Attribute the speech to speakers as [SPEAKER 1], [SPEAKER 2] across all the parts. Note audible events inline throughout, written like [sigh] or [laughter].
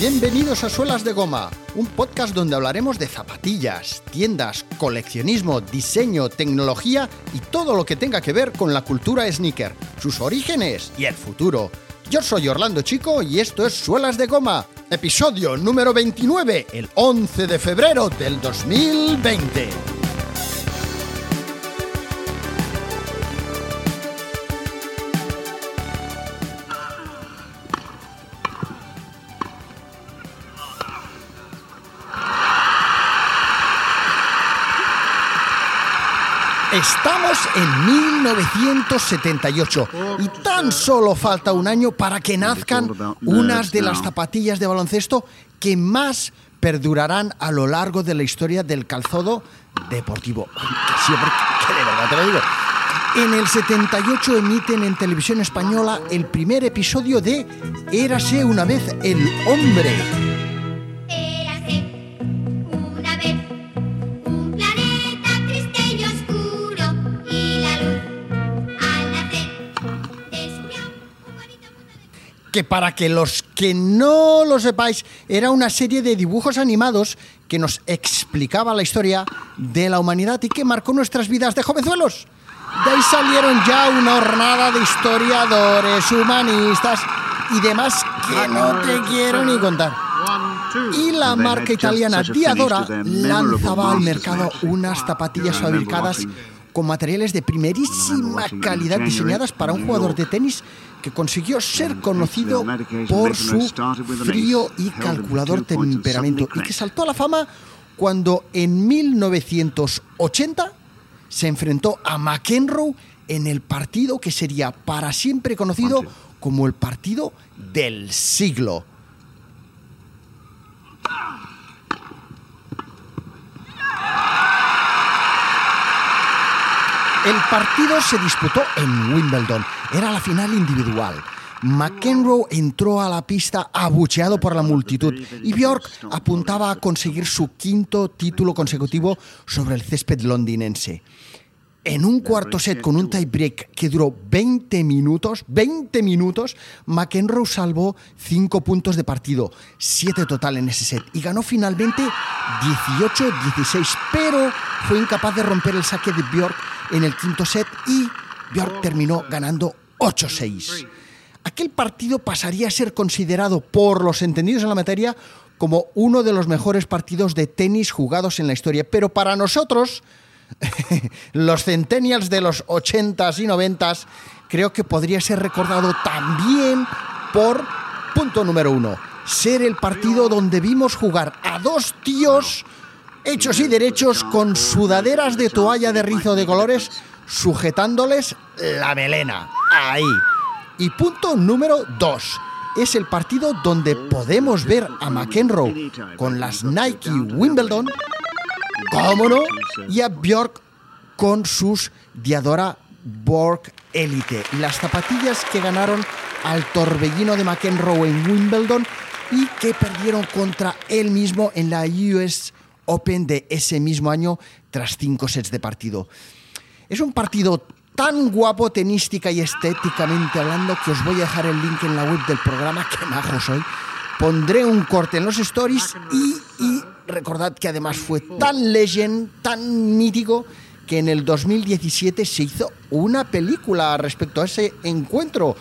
[SPEAKER 1] Bienvenidos a Suelas de Goma, un podcast donde hablaremos de zapatillas, tiendas, coleccionismo, diseño, tecnología y todo lo que tenga que ver con la cultura sneaker, sus orígenes y el futuro. Yo soy Orlando Chico y esto es Suelas de Goma, episodio número 29, el 11 de febrero del 2020. Estamos en 1978 y tan solo falta un año para que nazcan unas de las zapatillas de baloncesto que más perdurarán a lo largo de la historia del calzado deportivo. Que siempre, que de verdad te lo. En el 78 emiten en televisión española el primer episodio de Érase una vez el hombre. Que para que los que no lo sepáis, era una serie de dibujos animados que nos explicaba la historia de la humanidad y que marcó nuestras vidas de jovenzuelos. De ahí salieron ya una hornada de historiadores, humanistas y demás que no te quiero ni contar. Y la marca italiana Diadora lanzaba al mercado unas zapatillas fabricadas con materiales de primerísima calidad diseñadas para un jugador de tenis que consiguió ser conocido por su frío y calculador temperamento y que saltó a la fama cuando en 1980 se enfrentó a McEnroe en el partido que sería para siempre conocido como el partido del siglo. El partido se disputó en Wimbledon. Era la final individual. McEnroe entró a la pista abucheado por la multitud y Bjork apuntaba a conseguir su quinto título consecutivo sobre el césped londinense. En un cuarto set con un tiebreak que duró 20 minutos, 20 minutos, McEnroe salvó 5 puntos de partido, 7 total en ese set, y ganó finalmente 18-16, pero fue incapaz de romper el saque de Bjork en el quinto set y Bjork terminó ganando 8-6. Aquel partido pasaría a ser considerado por los entendidos en la materia como uno de los mejores partidos de tenis jugados en la historia, pero para nosotros [laughs] los centennials de los 80s y 90s, creo que podría ser recordado también por, punto número uno, ser el partido donde vimos jugar a dos tíos hechos y derechos con sudaderas de toalla de rizo de colores sujetándoles la melena. Ahí. Y punto número dos. Es el partido donde podemos ver a McEnroe con las Nike Wimbledon cómo no, y a Bjork con sus Diadora Borg Elite, las zapatillas que ganaron al torbellino de McEnroe en Wimbledon y que perdieron contra él mismo en la US Open de ese mismo año tras cinco sets de partido. Es un partido tan guapo tenística y estéticamente hablando que os voy a dejar el link en la web del programa, [laughs] que majo soy. Pondré un corte en los stories y, y recordad que además fue tan legend, tan mítico, que en el 2017 se hizo una película respecto a ese encuentro.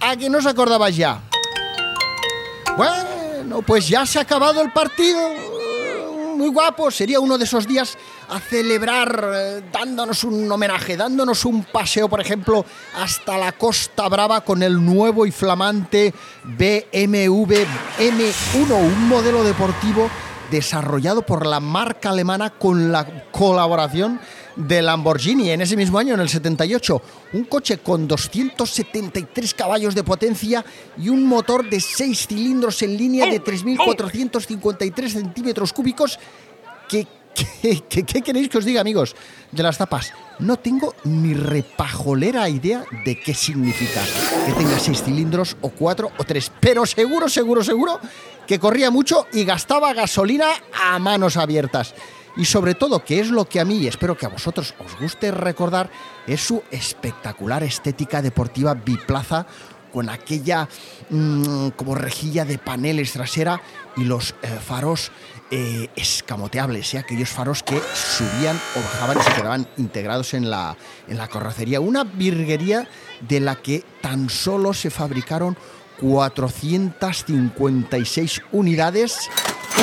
[SPEAKER 1] ¿A que no os acordabais ya? Bueno, pues ya se ha acabado el partido. Muy guapo, sería uno de esos días a celebrar eh, dándonos un homenaje, dándonos un paseo, por ejemplo, hasta la Costa Brava con el nuevo y flamante BMW M1, un modelo deportivo desarrollado por la marca alemana con la colaboración de Lamborghini en ese mismo año, en el 78. Un coche con 273 caballos de potencia y un motor de 6 cilindros en línea de 3.453 centímetros cúbicos que ¿Qué, qué, qué queréis que os diga, amigos, de las tapas? No tengo ni repajolera idea de qué significa que tenga seis cilindros o cuatro o tres, pero seguro, seguro, seguro que corría mucho y gastaba gasolina a manos abiertas. Y sobre todo, que es lo que a mí, y espero que a vosotros os guste recordar, es su espectacular estética deportiva biplaza con aquella mm, como rejilla de paneles trasera y los eh, faros eh, escamoteables, ¿eh? aquellos faros que subían o bajaban y se quedaban integrados en la, en la carrocería. Una virguería de la que tan solo se fabricaron 456 unidades.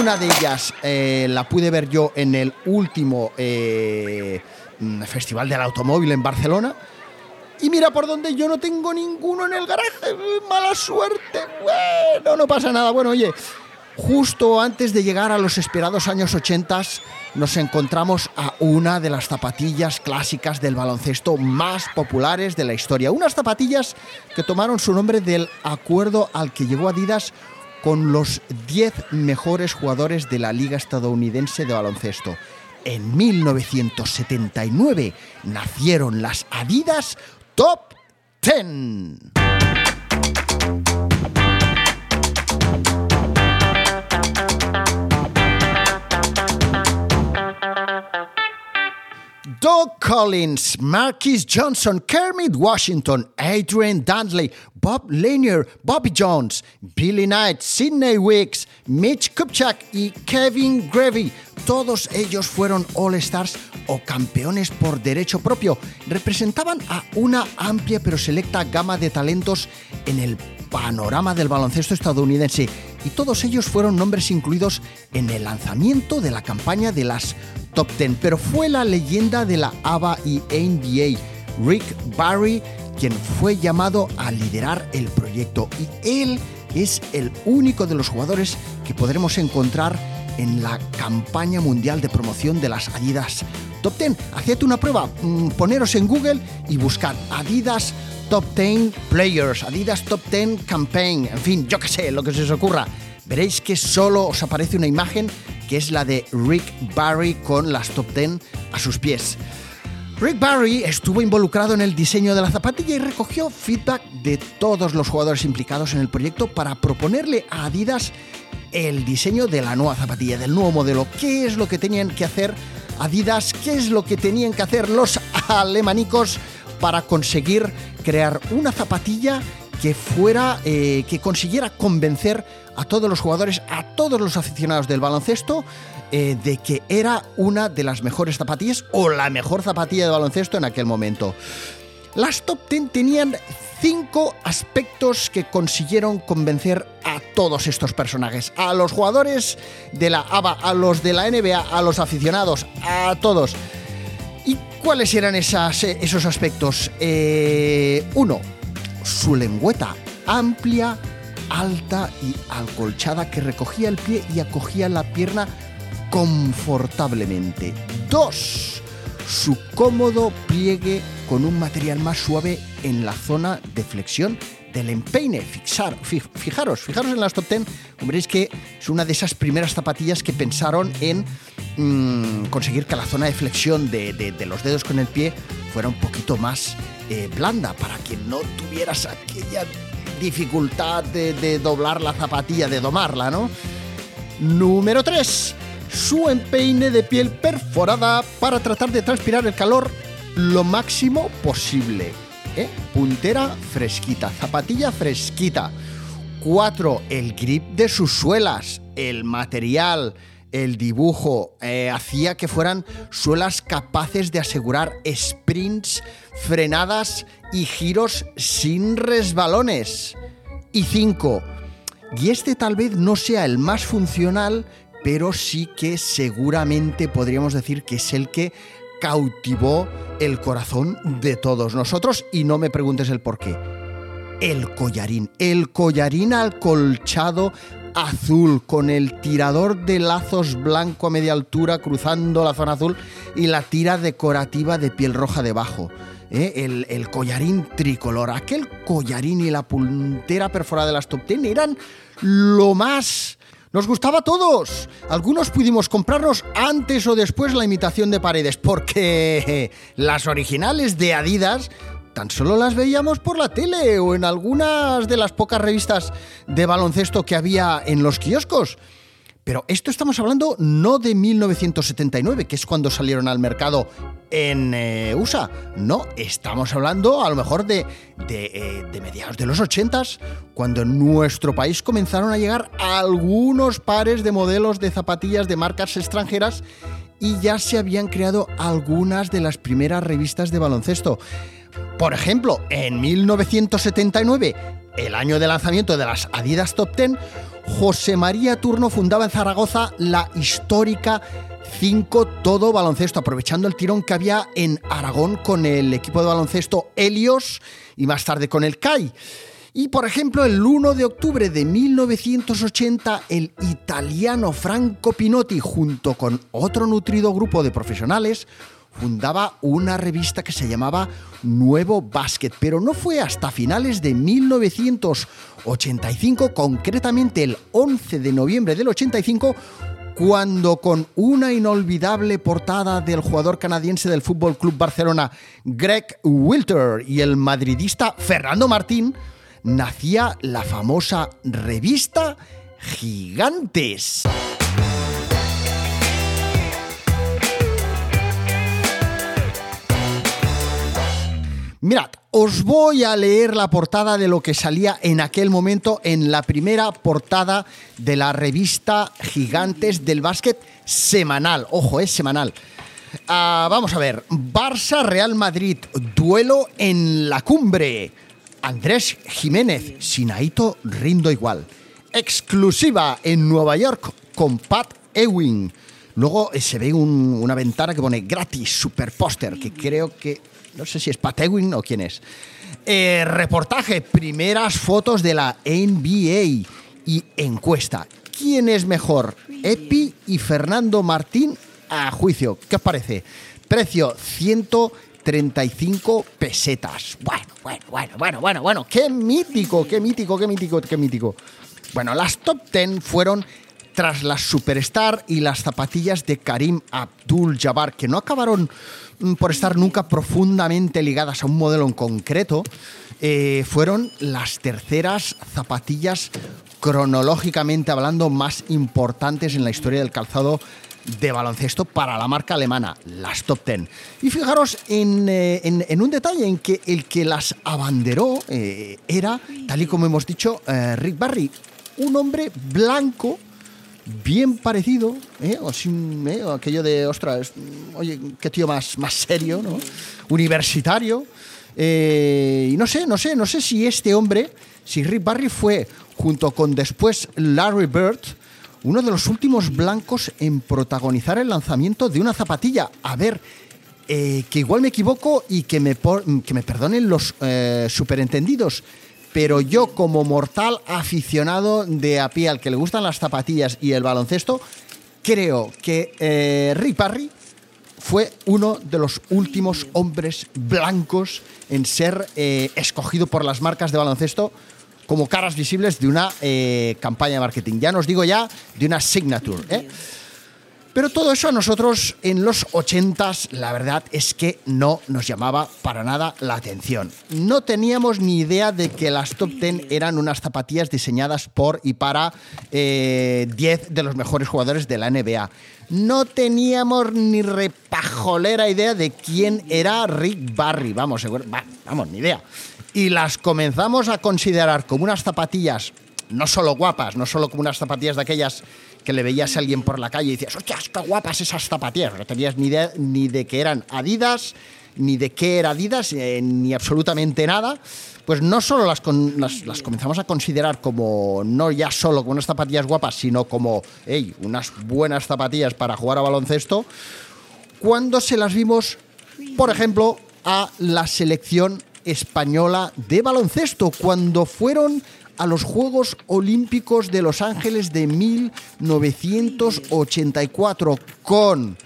[SPEAKER 1] Una de ellas eh, la pude ver yo en el último eh, Festival del Automóvil en Barcelona. Y mira por donde yo no tengo ninguno en el garaje. Mala suerte. Bueno, no pasa nada. Bueno, oye, justo antes de llegar a los esperados años 80 nos encontramos a una de las zapatillas clásicas del baloncesto más populares de la historia. Unas zapatillas que tomaron su nombre del acuerdo al que llegó Adidas con los 10 mejores jugadores de la Liga Estadounidense de Baloncesto. En 1979 nacieron las Adidas Top 10. Collins, Marquis Johnson, Kermit Washington, Adrian Dantley, Bob Lanier, Bobby Jones, Billy Knight, Sidney Wicks, Mitch Kupchak y Kevin Grevy. Todos ellos fueron All-Stars o campeones por derecho propio. Representaban a una amplia pero selecta gama de talentos en el panorama del baloncesto estadounidense y todos ellos fueron nombres incluidos en el lanzamiento de la campaña de las Top 10, pero fue la leyenda de la ABA y NBA, Rick Barry, quien fue llamado a liderar el proyecto y él es el único de los jugadores que podremos encontrar en la campaña mundial de promoción de las Adidas Top 10. Haced una prueba, mm, poneros en Google y buscad Adidas Top 10 Players, Adidas Top 10 Campaign, en fin, yo qué sé, lo que se os ocurra. Veréis que solo os aparece una imagen que es la de Rick Barry con las Top 10 a sus pies. Rick Barry estuvo involucrado en el diseño de la zapatilla y recogió feedback de todos los jugadores implicados en el proyecto para proponerle a Adidas el diseño de la nueva zapatilla, del nuevo modelo. ¿Qué es lo que tenían que hacer Adidas? ¿Qué es lo que tenían que hacer los alemanicos para conseguir crear una zapatilla que fuera, eh, que consiguiera convencer a todos los jugadores, a todos los aficionados del baloncesto, eh, de que era una de las mejores zapatillas o la mejor zapatilla de baloncesto en aquel momento. Las top 10 tenían cinco aspectos que consiguieron convencer a todos estos personajes, a los jugadores de la ABA, a los de la NBA, a los aficionados, a todos. ¿Y cuáles eran eh, esos aspectos? Eh, uno, su lengüeta amplia, alta y acolchada que recogía el pie y acogía la pierna confortablemente. Dos, su cómodo pliegue con un material más suave en la zona de flexión del empeine. Fijaros, fijaros en las top 10, veréis que es una de esas primeras zapatillas que pensaron en mm, conseguir que la zona de flexión de, de- de los dedos con el pie fuera un poquito más eh, blanda para que no tuvieras aquella dificultad de, de doblar la zapatilla, de domarla, ¿no? Número 3. Su empeine de piel perforada para tratar de transpirar el calor lo máximo posible. ¿eh? Puntera fresquita, zapatilla fresquita. 4. El grip de sus suelas, el material, el dibujo, eh, hacía que fueran suelas capaces de asegurar sprints, frenadas y giros sin resbalones. Y 5. Y este tal vez no sea el más funcional, pero sí que seguramente podríamos decir que es el que cautivó el corazón de todos nosotros y no me preguntes el por qué. El collarín, el collarín acolchado azul con el tirador de lazos blanco a media altura cruzando la zona azul y la tira decorativa de piel roja debajo. ¿Eh? El, collarín tricolor, aquel collarín y la puntera perforada de las top 10 eran lo más... Nos gustaba a todos. Algunos pudimos comprarnos antes o después la imitación de paredes, porque las originales de Adidas tan solo las veíamos por la tele o en algunas de las pocas revistas de baloncesto que había en los kioscos. Pero esto estamos hablando no de 1979, que es cuando salieron al mercado en eh, USA. No, estamos hablando a lo mejor de, de, eh, mediados de los 80, cuando en nuestro país comenzaron a llegar algunos pares de modelos de zapatillas de marcas extranjeras y ya se habían creado algunas de las primeras revistas de baloncesto. Por ejemplo, en 1979, el año de lanzamiento de las Adidas Top Ten, José María Turno fundaba en Zaragoza la histórica 5 Todo Baloncesto, aprovechando el tirón que había en Aragón con el equipo de baloncesto Helios y más tarde con el CAI. Y por ejemplo, el 1 de octubre de 1980, el italiano Franco Pinotti, junto con otro nutrido grupo de profesionales, fundaba una revista que se llamaba Nuevo Basket, pero no fue hasta finales de 1985, concretamente el 11 de noviembre del 85, cuando con una inolvidable portada del jugador canadiense del Fútbol Club Barcelona, Greg Wilter, y el madridista Fernando Martín, nacía la famosa revista Gigantes. Mirad, os voy a leer la portada de lo que salía en aquel momento en la primera portada de la revista Gigantes del Básquet semanal. Ojo, es semanal. Ah, vamos a ver, Barça-Real Madrid, duelo en la cumbre. Andrés Jiménez, Sinaito rindo igual. Exclusiva en Nueva York con Pat Ewing. Luego eh, se ve un- una ventana que pone gratis, super póster, que creo que, no sé si es Pat Ewing o quién es. Eh, reportaje, primeras fotos de la NBA y encuesta. ¿Quién es mejor? Epi y Fernando Martín a juicio. ¿Qué os parece? Precio 135 pesetas. Bueno, bueno, bueno, bueno, bueno, bueno. Qué mítico, qué mítico, qué mítico, qué mítico. Bueno, las top 10 fueron tras las Superstar y las zapatillas de Karim Abdul-Jabbar, que no acabaron mm, por estar nunca profundamente ligadas a un modelo en concreto, eh, fueron las terceras zapatillas cronológicamente hablando más importantes en la historia del calzado de baloncesto para la marca alemana, las top 10. Y fijaros en, eh, en- un detalle en que el que las abanderó eh, era, tal y como hemos dicho, Rick Barry, un hombre blanco, bien parecido, ¿eh? o ¿eh? o aquello de, ostras, oye, qué tío más, más serio, ¿no? Universitario. Eh, y no sé, no sé, no sé si este hombre, si Rick Barry fue, junto con después Larry Bird, uno de los últimos blancos en protagonizar el lanzamiento de una zapatilla. A ver, eh, que igual me equivoco y que me, por- que me perdonen los eh, superentendidos, pero yo como mortal aficionado de a pie al que le gustan las zapatillas y el baloncesto, creo que eh, Rick Barry fue uno de los últimos hombres blancos en ser eh, escogido por las marcas de baloncesto como caras visibles de una eh, campaña de marketing. Ya nos digo ya de una signature. ¿eh? Pero todo eso a nosotros en los 80s, la verdad es que no nos llamaba para nada la atención. No teníamos ni idea de que las Top 10 eran unas zapatillas diseñadas por y para eh, 10 de los mejores jugadores de la NBA. No teníamos ni repajolera idea de quién era Rick Barry. Vamos, seguro, va, vamos, ni idea. Y las comenzamos a considerar como unas zapatillas no solo guapas, no solo como unas zapatillas de aquellas que le veías a alguien por la calle y decías, hostias, qué guapas esas zapatillas. No tenías ni idea ni de que eran Adidas, ni de qué era Adidas, eh, ni absolutamente nada. Pues no solo las, las comenzamos a considerar como, no ya solo como unas zapatillas guapas, sino como, hey, unas buenas zapatillas para jugar a baloncesto, cuando se las vimos, por ejemplo, a la selección española de baloncesto, cuando fueron a los Juegos Olímpicos de Los Ángeles de 1984 con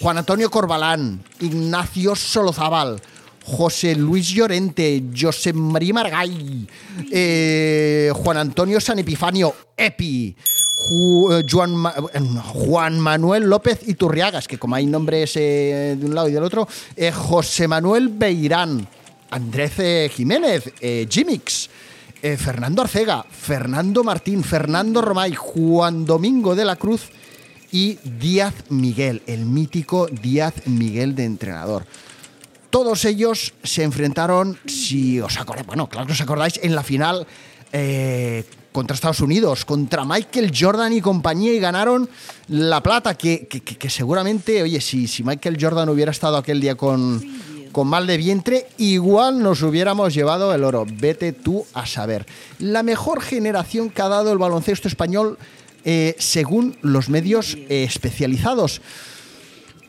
[SPEAKER 1] Juan Antonio Corbalán, Ignacio Solozábal, José Luis Llorente, José María Margall, eh, Juan Antonio San Epifanio, Epi, eh, eh, Juan Manuel López Iturriagas, que como hay nombres de un lado y del otro, José Manuel Beirán, Andrés Jiménez, Jimix, eh, Fernando Arcega, Fernando Martín, Fernando Romay, Juan Domingo de la Cruz y Díaz Miguel, el mítico Díaz Miguel de entrenador. Todos ellos se enfrentaron, si os acordáis, bueno, claro que os acordáis, en la final eh, contra Estados Unidos, contra Michael Jordan y compañía, y ganaron la plata, que, seguramente, oye, si, si Michael Jordan hubiera estado aquel día con, con mal de vientre, igual nos hubiéramos llevado el oro. Vete tú a saber. La mejor generación que ha dado el baloncesto español, eh, según los medios eh, especializados.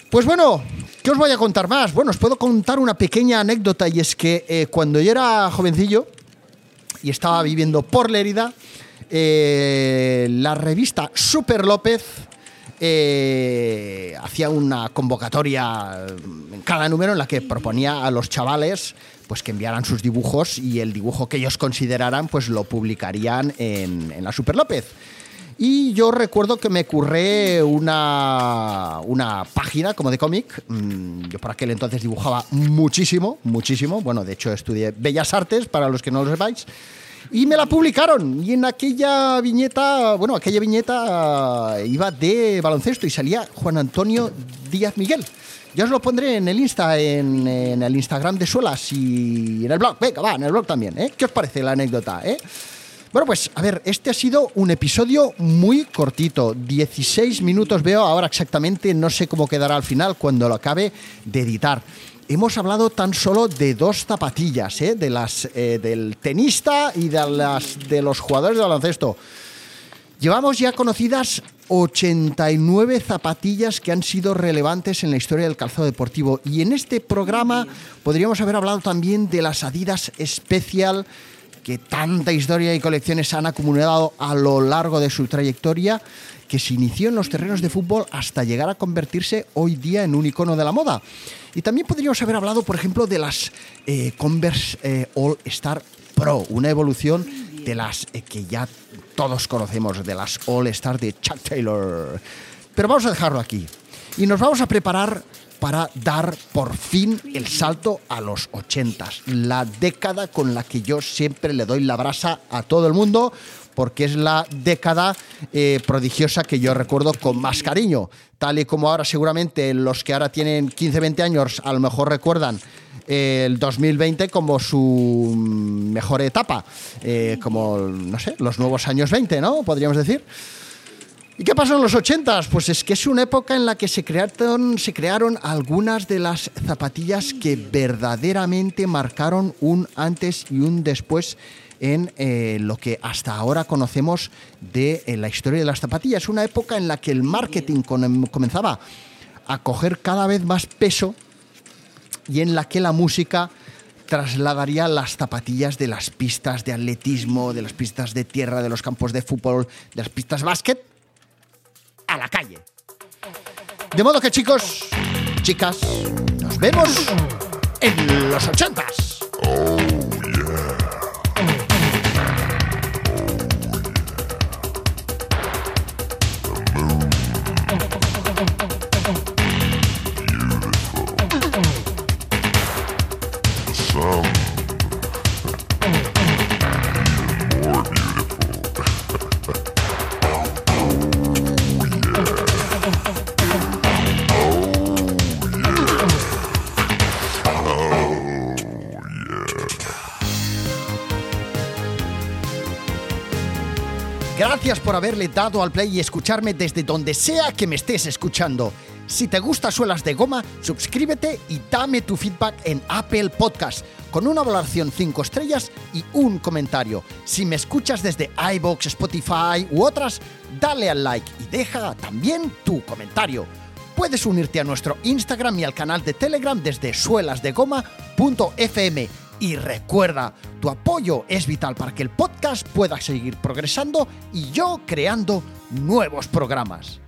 [SPEAKER 1] Pues bueno, ¿qué os voy a contar más? Bueno, os puedo contar una pequeña anécdota y es que eh, cuando yo era jovencillo y estaba viviendo por Lérida, la revista Super López eh, hacía una convocatoria en cada número en la que proponía a los chavales pues que enviaran sus dibujos y el dibujo que ellos consideraran pues lo publicarían en, la Super López. Y yo recuerdo que me curré una, una página como de cómic. Mm, Yo por aquel entonces dibujaba muchísimo, muchísimo. Bueno, de hecho estudié Bellas Artes, para los que no lo sepáis. Y me la publicaron. Y en aquella viñeta, bueno, aquella viñeta iba de baloncesto y salía Juan Antonio Díaz Miguel. Ya os lo pondré en el Insta, en, en el Instagram de Suelas y en el blog. Venga, va, en el blog también. ¿eh? ¿Qué os parece la anécdota? Eh? Bueno, pues a ver, este ha sido un episodio muy cortito, 16 minutos veo ahora exactamente, no sé cómo quedará al final cuando lo acabe de editar. Hemos hablado tan solo de dos zapatillas, ¿eh? de las, eh, del tenista y de, las, de los jugadores de baloncesto. Llevamos ya conocidas 89 zapatillas que han sido relevantes en la historia del calzado deportivo. Y en este programa podríamos haber hablado también de las Adidas Special, que tanta historia y colecciones han acumulado a lo largo de su trayectoria, que se inició en los terrenos de fútbol hasta llegar a convertirse hoy día en un icono de la moda. Y también podríamos haber hablado, por ejemplo, de las eh, Converse eh, All Star Pro, una evolución de las eh, que ya todos conocemos, de las All Star de Chuck Taylor. Pero vamos a dejarlo aquí. Y nos vamos a preparar para dar por fin el salto a los 80, la década con la que yo siempre le doy la brasa a todo el mundo, porque es la década eh, prodigiosa que yo recuerdo con más cariño, tal y como ahora seguramente los que ahora tienen 15, 20 años a lo mejor recuerdan eh, el 2020 como su mejor etapa, eh, como, no sé, los nuevos años 20, ¿no? Podríamos decir. ¿Y qué pasó en los 80? Pues es que es una época en la que se crearon, se crearon algunas de las zapatillas que verdaderamente marcaron un antes y un después en eh, lo que hasta ahora conocemos de eh, la historia de las zapatillas. Una época en la que el marketing con- comenzaba a coger cada vez más peso y en la que la música trasladaría las zapatillas de las pistas de atletismo, de las pistas de tierra, de los campos de fútbol, de las pistas básquet a la calle. De modo que chicos, chicas, nos vemos en los ochentas. Gracias por haberle dado al play y escucharme desde donde sea que me estés escuchando. Si te gusta Suelas de Goma, suscríbete y dame tu feedback en Apple Podcast con una valoración 5 estrellas y un comentario. Si me escuchas desde iBox, Spotify u otras, dale al like y deja también tu comentario. Puedes unirte a nuestro Instagram y al canal de Telegram desde suelasdegoma.fm. Y recuerda, tu apoyo es vital para que el podcast pueda seguir progresando y yo creando nuevos programas.